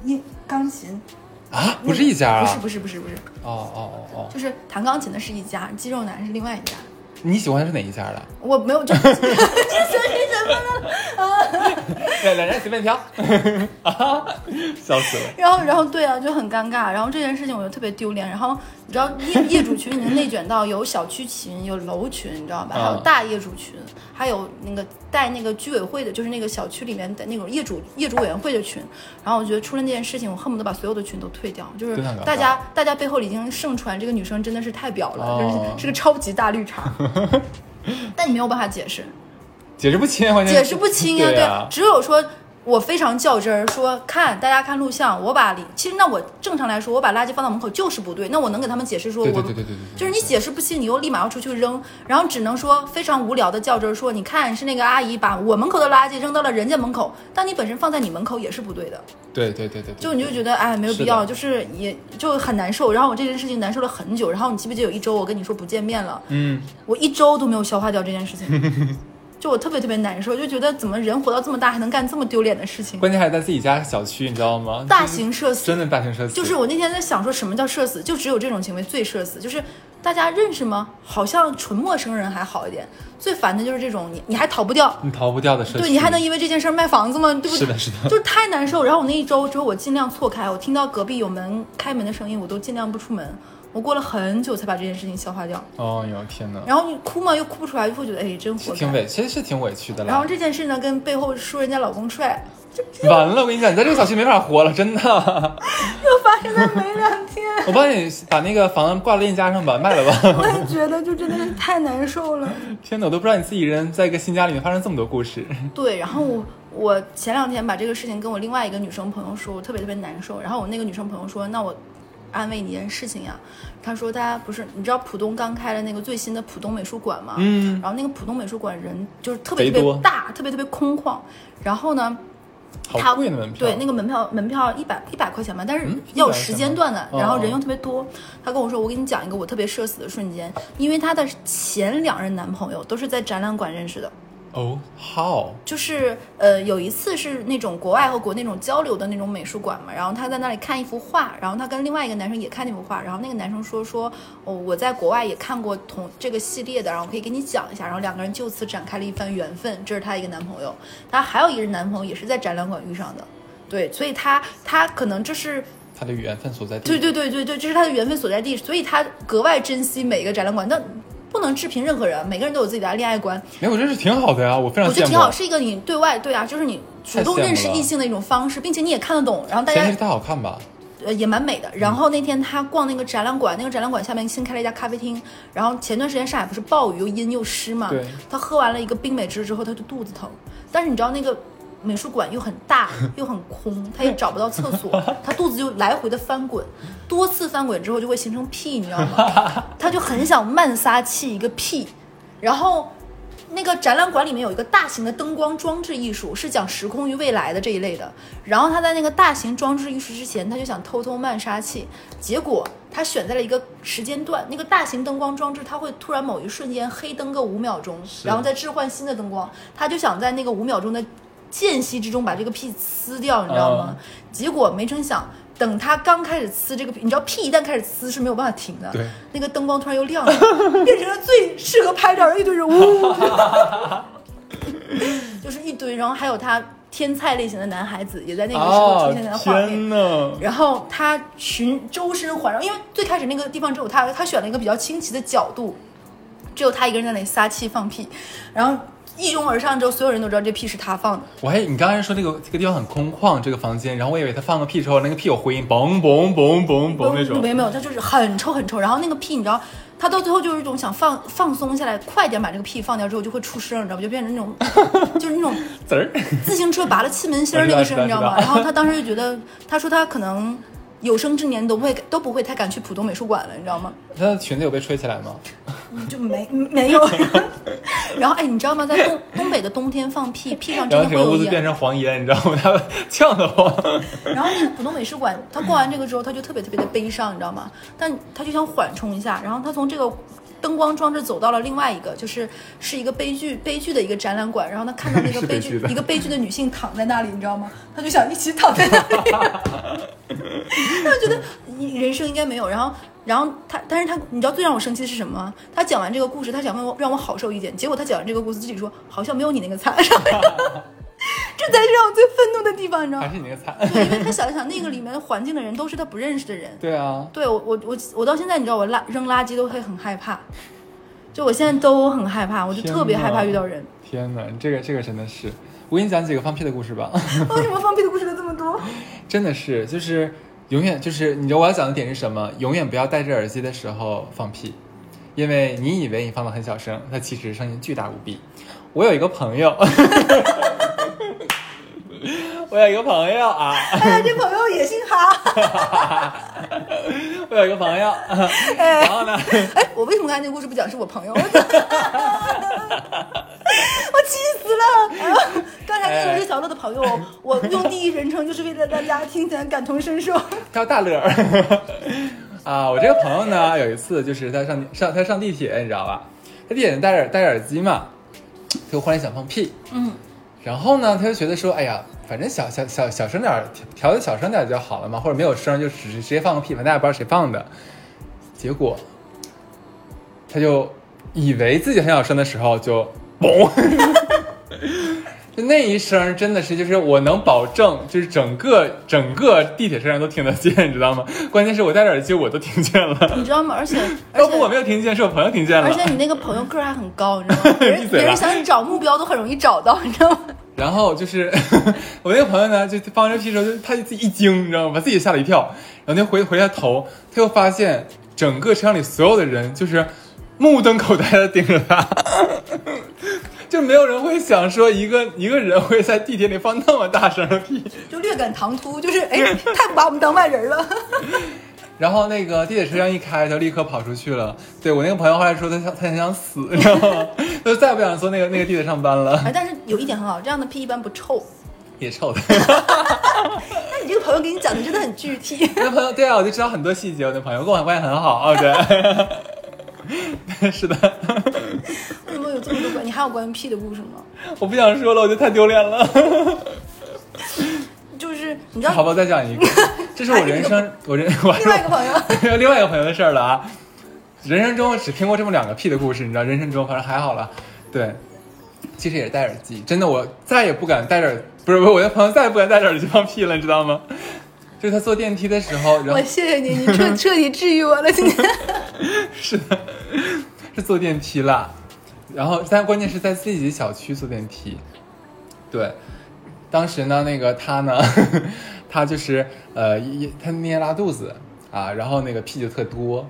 音钢琴啊，不是一家啊！不是不是不是不是，哦哦哦哦，就是弹钢琴的是一家，肌肉男是另外一家。你喜欢的是哪一家的？我没有就，所以什么了？啊，两两人随便挑，啊，笑死了。然后，然后对啊，就很尴尬。然后这件事情我就特别丢脸。然后你知道业业主群已经内卷到有小区群、有楼群，你知道吧？还有嗯大业主群，还有那个带那个居委会的，就是那个小区里面的那种业主业主委员会的群。然后我觉得出了那件事情，我恨不得把所有的群都退掉。就是大家大家背后已经盛传这个女生真的是太婊了，哦就是是个超级大绿茶。但你没有办法解释。解释不清，关键。解释不清呀、对啊，只有说我非常较真儿，说看大家看录像，我把里其实那我正常来说，我把垃圾放到门口就是不对，那我能给他们解释说我对对对对对对对。就是你解释不清，你又立马要出去扔，然后只能说非常无聊的较真儿说，你看是那个阿姨把我门口的垃圾扔到了人家门口，但你本身放在你门口也是不对的，对对对对，就你就觉得哎没有必要，的就是也就很难受，然后我这件事情难受了很久，然后你记不记得有一周我跟你说不见面了，嗯，我一周都没有消化掉这件事情，就我特别特别难受，就觉得怎么人活到这么大还能干这么丢脸的事情，关键还是在自己家小区，你知道吗？大型社死。真的大型社死，就是我那天在想说什么叫社死，就只有这种行为最社死，就是大家认识吗？好像纯陌生人还好一点，最烦的就是这种你你还逃不掉，你逃不掉的社区，对你还能因为这件事卖房子吗？对不对？是的是的就是太难受。然后我那一周之后，我尽量错开，我听到隔壁有门开门的声音，我都尽量不出门。我过了很久才把这件事情消化掉，哦哟天哪，然后你哭嘛又哭不出来，就会觉得哎真活该。挺委，其实是挺委屈的啦。然后这件事呢，跟背后说人家老公帅，完了，我跟你讲，你在这个小区没法活了，真的。又发生在没两天。我帮你把那个房子挂链家上吧，卖了吧。我也觉得就真的是太难受了。天哪，我都不知道你自己人在一个新家里面发生这么多故事。对，然后我我前两天把这个事情跟我另外一个女生朋友说，我特别特别难受。然后我那个女生朋友说，那我安慰你一件事情呀。他说大家不是你知道浦东刚开了那个最新的浦东美术馆吗？嗯，然后那个浦东美术馆人就是特别特别大，特别特别空旷。然后呢，它好贵的门票。对，那个门票门票一百一百块钱吧，但是嗯100要有时间段的，哦然后人又特别多。他跟我说，我给你讲一个我特别社死的瞬间，因为他的前两任男朋友都是在展览馆认识的。哦，how？就是呃，有一次是那种国外和国内那种交流的那种美术馆嘛，然后他在那里看一幅画，然后他跟另外一个男生也看那幅画，然后那个男生说说哦，我在国外也看过同这个系列的，然后可以给你讲一下，然后两个人就此展开了一番缘分，这是她一个男朋友，她还有一个男朋友也是在展览馆遇上的，对，所以他他可能这是他的缘分所在地。对对对对对，这是他的缘分所在地，所以他格外珍惜每一个展览馆，但不能置评任何人，每个人都有自己的恋爱观，没有，我觉得是挺好的呀，我非常。我觉得挺好，是一个你对外对啊，就是你主动认识异性的一种方式，并且你也看得懂，然后大家前提是他好看吧？呃也蛮美的。然后那天他逛那个展览馆，那个展览馆下面新开了一家咖啡厅，然后前段时间上海不是暴雨又阴又湿嘛，他喝完了一个冰美汁之后，他就肚子疼，但是你知道那个。美术馆又很大 又很空，他也找不到厕所，他肚子就来回的翻滚，多次翻滚之后就会形成屁，你知道吗？他就很想慢撒气一个屁，然后那个展览馆里面有一个大型的灯光装置艺术，是讲时空与未来的这一类的。然后他在那个大型装置艺术之前，他就想偷偷慢杀气，结果他选在了一个时间段，那个大型灯光装置它会突然某一瞬间黑灯个五秒钟，然后再置换新的灯光，他就想在那个五秒钟的间隙之中把这个屁呲掉，你知道吗？结果没成想。等他刚开始呲这个屁，你知道屁一旦开始呲是没有办法停的。对，那个灯光突然又亮了，变成了最适合拍照的一堆人，呜，就是一堆，然后还有他天菜类型的男孩子也在那个时候啊出现在画面。然后他寻周身环绕，因为最开始那个地方只有他，他选了一个比较清奇的角度，只有他一个人在那里撒气放屁，然后一拥而上之后，所有人都知道这屁是他放的。我还你刚才说这个这个地方很空旷，这个房间，然后我以为他放个屁之后，那个屁有回音，嘣嘣嘣嘣嘣那种没。有没有，他就是很臭很臭。然后那个屁，你知道，他到最后就是一种想放放松下来，快点把这个屁放掉之后就会出声，你知道不？就变成那种 就是那种滋儿，自行车拔了气门芯儿那个声，你知道吗？然后他当时就觉得，他说他可能有生之年都不会都不会太敢去浦东美术馆了，你知道吗？他的裙子有被吹起来吗？就没没有。然后哎，你知道吗？在东东北的冬天放屁，屁上真然后整个的会有烟。屋子变成黄烟，你知道吗？他呛得慌。然后那个浦东美术馆，他逛完这个之后，他就特别特别的悲伤，你知道吗？但他就想缓冲一下，然后他从这个。灯光装置走到了另外一个，就是是一个悲剧悲剧的一个展览馆，然后他看到那个 悲剧一个悲剧的女性躺在那里，你知道吗？他就想一起躺在那里，他就觉得人生应该没有。然后，然后他，但是他，你知道最让我生气的是什么吗？他讲完这个故事，他想让我让我好受一点，结果他讲完这个故事，自己说好像没有你那个惨。这才是让我最愤怒的地方，你知道吗？还是你那个惨。对，因为他想一想，那个里面环境的人都是他不认识的人。对啊，对我我我我到现在，你知道我垃扔垃圾都会很害怕，就我现在都很害怕，我就特别害怕遇到人。天哪，这个这个真的是，我给你讲几个放屁的故事吧。为什么放屁的故事都这么多？真的是，就是永远就是你知道我要讲的点是什么？永远不要戴着耳机的时候放屁，因为你以为你放的很小声，它其实声音巨大无比。我有一个朋友，我有一个朋友啊，哎，这朋友也姓哈。我有一个朋友，然后呢，哎，我为什么刚才那个故事不讲是我朋友？我气死了！刚才那个是小乐的朋友，我用第一人称就是为了大家听起来感同身受。叫大乐儿啊！我这个朋友呢，有一次就是他上上他上地铁，你知道吧？他地铁戴着戴着耳机嘛，他就忽然想放屁，嗯，然后呢，他就觉得说，哎呀，反正小小小小声点，调调的小声点就好了嘛，或者没有声就直直接放个屁，反正大家也不知道谁放的。结果他就以为自己很小声的时候就嘣，就那一声真的是就是我能保证，就是整个整个地铁车上都听得见，你知道吗？关键是我戴着耳机我都听见了，你知道吗？而且 而要不我没有听见，是我朋友听见了而。且你那个朋友个儿还很高，你知道吗？别 人别人想找目标都很容易找到，你知道吗？然后就是我那个朋友呢，就放这屁的时候，就他就自己一惊，你知道吗？把自己吓了一跳，然后他回回下头，他又发现整个车厢里所有的人就是目瞪口呆的盯着他，就没有人会想说一个一个人会在地铁里放那么大声的屁。就略感唐突，就是哎，太不把我们当外人了。然后那个地铁车厢一开，他就立刻跑出去了。对我那个朋友后来说他想他很想死，你知道吗？他就再也不想坐那个那个地铁上班了，哎，但是有一点很好，这样的屁一般不臭。也臭的。那你这个朋友给你讲的真的很具体。那朋友对啊，我就知道很多细节。我那朋友跟我关系很好啊，对，是的，为什么有这么多关？你还有关于屁的故事吗？我不想说了，我觉得太丢脸了。就是你知道好吧，再讲一个，这是我人生我人 我另外一个朋友，另外一个朋友的事儿了啊。人生中只听过这么两个屁的故事，你知道，人生中反正还好了。对，其实也是戴耳机，真的我再也不敢戴着耳，不是不是，我的朋友再也不敢戴着耳机放屁了，你知道吗？就是他坐电梯的时候，然后我谢谢你，你彻 彻底治愈我了。今天是的，是坐电梯啦。然后，但关键是在自己小区坐电梯。对，当时呢，那个他呢，他就是呃，一他那天拉肚子啊，然后那个屁就特多。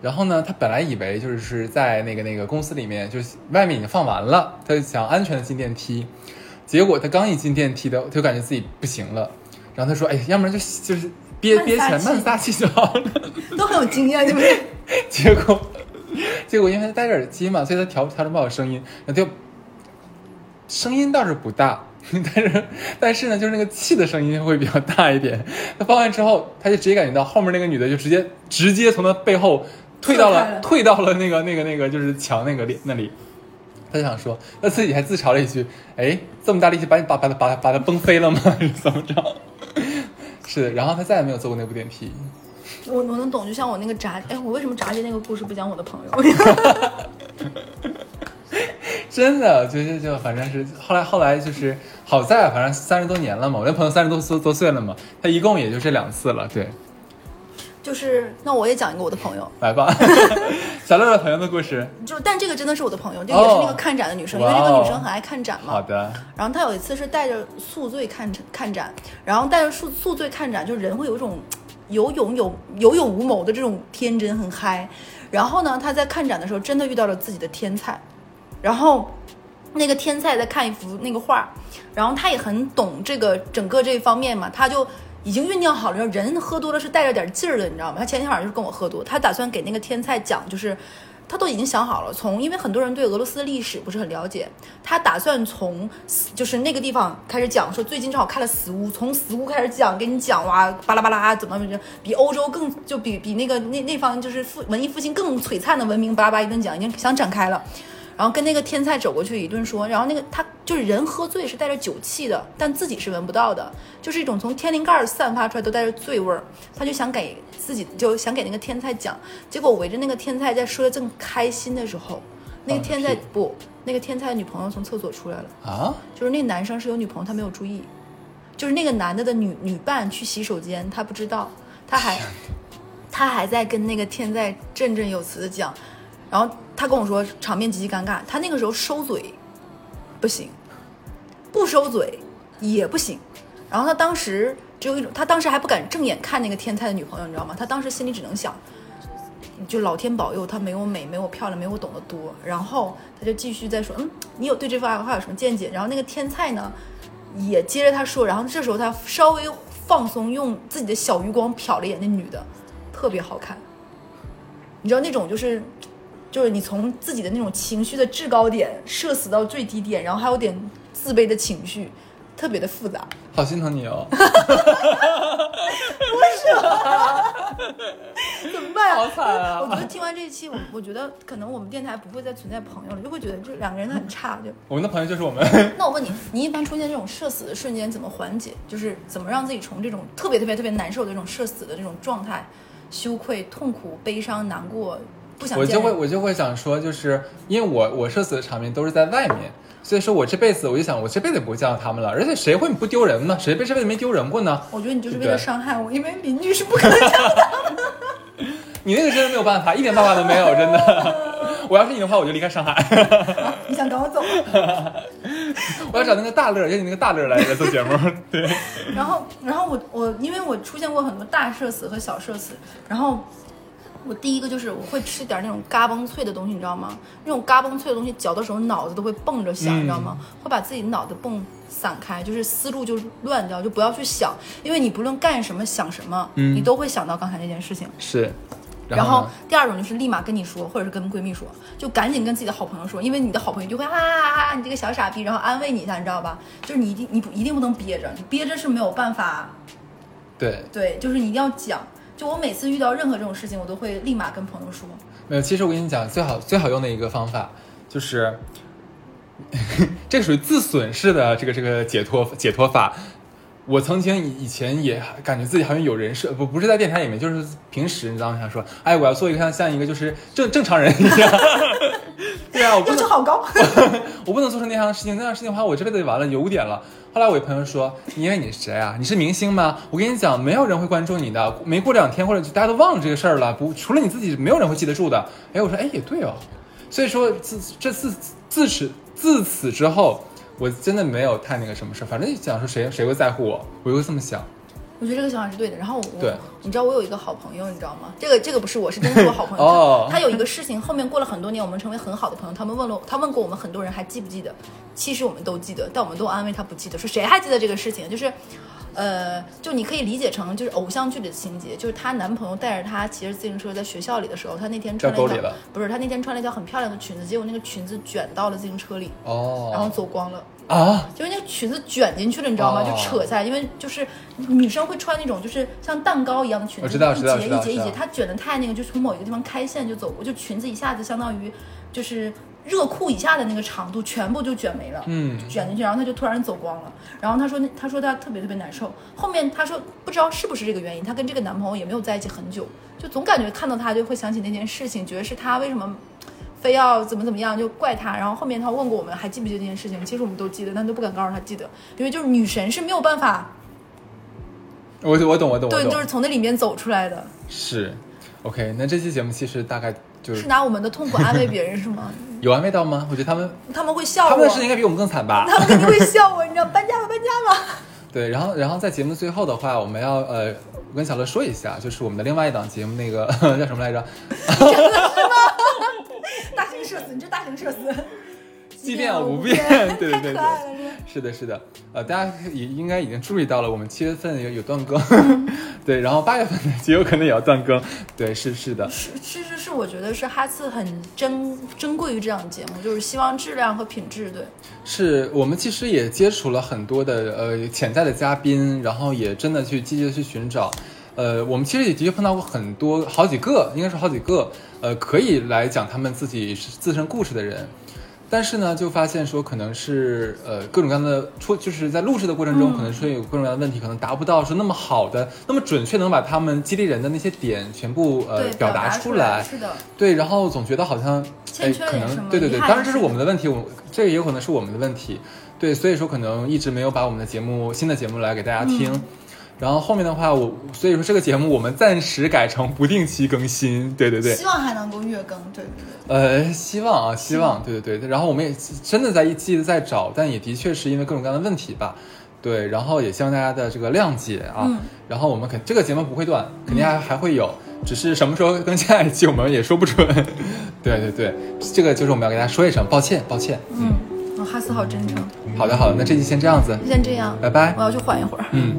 然后呢，他本来以为就是在那个那个公司里面，就是外面已经放完了，他就想安全的进电梯。结果他刚一进电梯的，他就感觉自己不行了。然后他说：“哎，要不然就就是憋憋起来，慢撒气慢撒气就好了。”都很有经验，对不对？结果，结果因为他戴着耳机嘛，所以他调调整不好声音，那就声音倒是不大，但是但是呢，就是那个气的声音会比较大一点。他放完之后，他就直接感觉到后面那个女的就直接直接从他背后退到了了退到了那个那个那个就是墙那个里那里。他就想说，他自己还自嘲了一句：“哎，这么大力气把你把把把他把他崩飞了吗？还是怎么着？” 是的，然后他再也没有坐过那部电梯。我我能懂，就像我那个炸，哎，我为什么炸鸡那个故事不讲我的朋友？真的，就就就反正是后来后来就是好在反正三十多年了嘛，我那朋友三十多多多岁了嘛，他一共也就这两次了，对，就是那我也讲一个我的朋友，来吧，小乐乐朋友的故事，就但这个真的是我的朋友，这个也是那个看展的女生，因为这个女生很爱看展嘛。好的，然后她有一次是带着宿醉看看展，然后带着宿宿醉看展，就人会有一种有勇有有勇无谋的这种天真，很嗨。然后呢，他在看展的时候真的遇到了自己的天才，然后那个天才在看一幅那个画，然后他也很懂这个整个这一方面嘛，他就。已经酝酿好了，人喝多了是带着点劲儿的，你知道吗？他前天晚上就是跟我喝多，他打算给那个天才讲，就是他都已经想好了，从因为很多人对俄罗斯的历史不是很了解，他打算从就是那个地方开始讲，说最近正好看了死屋，从死屋开始讲，给你讲哇巴拉巴拉怎么怎么比欧洲更就比比那个那那方就是复文艺复兴更璀璨的文明，巴拉巴拉一顿讲，已经想展开了。然后跟那个天菜走过去一顿说，然后那个他就是人喝醉是带着酒气的，但自己是闻不到的，就是一种从天灵盖儿散发出来都带着醉味儿。他就想给自己就想给那个天菜讲，结果围着那个天菜在说的正开心的时候，那个天菜不，那个天菜的女朋友从厕所出来了，啊，就是那男生是有女朋友，他没有注意，就是那个男的的女女伴去洗手间，他不知道，他还他还在跟那个天在振振有词的讲，然后他跟我说场面极其尴尬，他那个时候收嘴不行，不收嘴也不行，然后他当时只有一种，他当时还不敢正眼看那个天才的女朋友，你知道吗？他当时心里只能想。就老天保佑，他没我美，没我漂亮，没我懂得多。然后他就继续在说，嗯，你有对这番话有什么见解？然后那个天菜呢，也接着他说，然后这时候他稍微放松，用自己的小余光瞟了一眼那女的，特别好看。你知道那种就是，就是你从自己的那种情绪的制高点射死到最低点，然后还有点自卑的情绪，特别的复杂。好心疼你哦 不是怎么办呀？好惨啊我觉得听完这一期，我我觉得可能我们电台不会再存在朋友了，就会觉得这两个人很差。就我们的朋友就是我们。那我问你，你一般出现这种社死的瞬间怎么缓解？就是怎么让自己从这种特别特别特别难受的这种社死的这种状态，羞愧、痛苦、悲伤、难过，不想我就会我就会想说，就是因为我我社死的场面都是在外面，所以说我这辈子我就想我这辈子也不会见到他们了，而且谁会不丢人呢？谁这辈子没丢人过呢？我觉得你就是为了伤害我，因为邻居是不可能见到的。你那个真的没有办法，一点办法都没有，真的。我要是你的话，我就离开上海，你想赶我走吗？我要找那个大乐，邀请那个大乐来来做节目。对，然后，然后我我因为我出现过很多大社死和小社死，然后我第一个就是我会吃点那种嘎嘣脆的东西，你知道吗？那种嘎嘣脆的东西嚼的时候脑子都会蹦着响，嗯你知道吗？会把自己脑子蹦散开，就是思路就乱掉，就不要去想，因为你不论干什么想什么，嗯你都会想到刚才那件事情。是。然后第二种就是立马跟你说，或者是跟闺蜜说，就赶紧跟自己的好朋友说，因为你的好朋友就会啊啊啊，你这个小傻逼，然后安慰你一下，你知道吧？就是你一定你不一定不能憋着，你憋着是没有办法，对，对，就是你一定要讲。就我每次遇到任何这种事情，我都会立马跟朋友说。没有。其实我跟你讲，最好最好用的一个方法就是，这属于自损式的这个这个解脱解脱法。我曾经以以前也感觉自己好像有人设，不不是在电台里面，就是平时你知道吗？想说，哎，我要做一个像像一个就是正正常人一样。对啊，我不能要求好高，我不能做出那样的事情，那样的事情的话，我这辈子就完了，有点了。后来我一朋友说，你以为你是谁啊？你是明星吗？我跟你讲，没有人会关注你的，没过两天或者大家都忘了这个事儿了，不，除了你自己，没有人会记得住的。哎，我说，哎，也对哦。所以说，自这自自此自此之后，我真的没有太那个什么事儿，反正想说谁谁会在乎我，我就会这么想。我觉得这个想法是对的。然后我，对你知道我有一个好朋友，你知道吗？这个这个不是我，是真是我好朋友。哦他他有一个事情，后面过了很多年，我们成为很好的朋友。他们问了，他问过我们很多人还记不记得？其实我们都记得，但我们都安慰他不记得，说谁还记得这个事情？就是。呃，就你可以理解成就是偶像剧的情节，就是她男朋友带着她骑着自行车在学校里的时候，她那天穿了一条不是，她那天穿了一条很漂亮的裙子，结果那个裙子卷到了自行车里，哦，然后走光了。啊，就是那个裙子卷进去了，你知道吗？哦。就扯下来，因为就是女生会穿那种就是像蛋糕一样的裙子，一节一节一节，知道。知道它卷的太那个，就从某一个地方开线就走过，就裙子一下子相当于就是热裤以下的那个长度全部就卷没了，嗯。卷进去，然后她就突然走光了。然后她说那她说她特别特别难受，后面她说不知道是不是这个原因，她跟这个男朋友也没有在一起很久，就总感觉看到他就会想起那件事情，觉得是他为什么。非要怎么怎么样就怪他，然后后面他问过我们还记不记得这件事情，其实我们都记得，但都不敢告诉他记得，因为就是女神是没有办法，我我懂我懂我懂，对，就是从那里面走出来的，是，OK，那这期节目其实大概就是拿我们的痛苦安慰别人是吗？有安慰到吗？我觉得他们他们会笑我他们的，事情应该比我们更惨吧？他们肯定会笑我，你知道搬家吧搬家吧。对，然后然后在节目最后的话，我们要呃，我跟小乐说一下，就是我们的另外一档节目，那个叫什么来着？社死，你这大型社死，即便我不变，对对对对，是的，是的，呃，大家也应该已经注意到了，我们七月份有有断更，对，然后八月份呢，极有可能也要断更，对，是是的，是其实是我觉得是哈次很珍珍贵于这档节目，就是希望质量和品质，对，是我们其实也接触了很多的呃潜在的嘉宾，然后也真的去积极的去寻找。呃，我们其实也的确碰到过很多好几个，应该是好几个，呃，可以来讲他们自己自身故事的人。但是呢，就发现说可能是呃各种各样的出，就是在录制的过程中，嗯可能是有各种各样的问题，可能达不到说那么好的、那么准确能把他们激励人的那些点全部呃，表达出来。是的，对，然后总觉得好像，哎可能对对对，当然这是是我们的问题，我这个也有可能是我们的问题，对，所以说可能一直没有把我们的节目新的节目来给大家听。嗯然后后面的话，我所以说这个节目我们暂时改成不定期更新，对对对，希望还能够月更，对对对。呃，希望啊，希望，对对对。然后我们也真的在一季的在找，但也的确是因为各种各样的问题吧。对，然后也希望大家的这个谅解啊。嗯然后我们肯这个节目不会断，肯定还还会有，只是什么时候更新下一期我们也说不准。对对对，这个就是我们要给大家说一声抱歉，抱歉。嗯，哦，哈斯好真诚。好的好的，那这期先这样子，先这样，拜拜我。要去缓一会儿。嗯。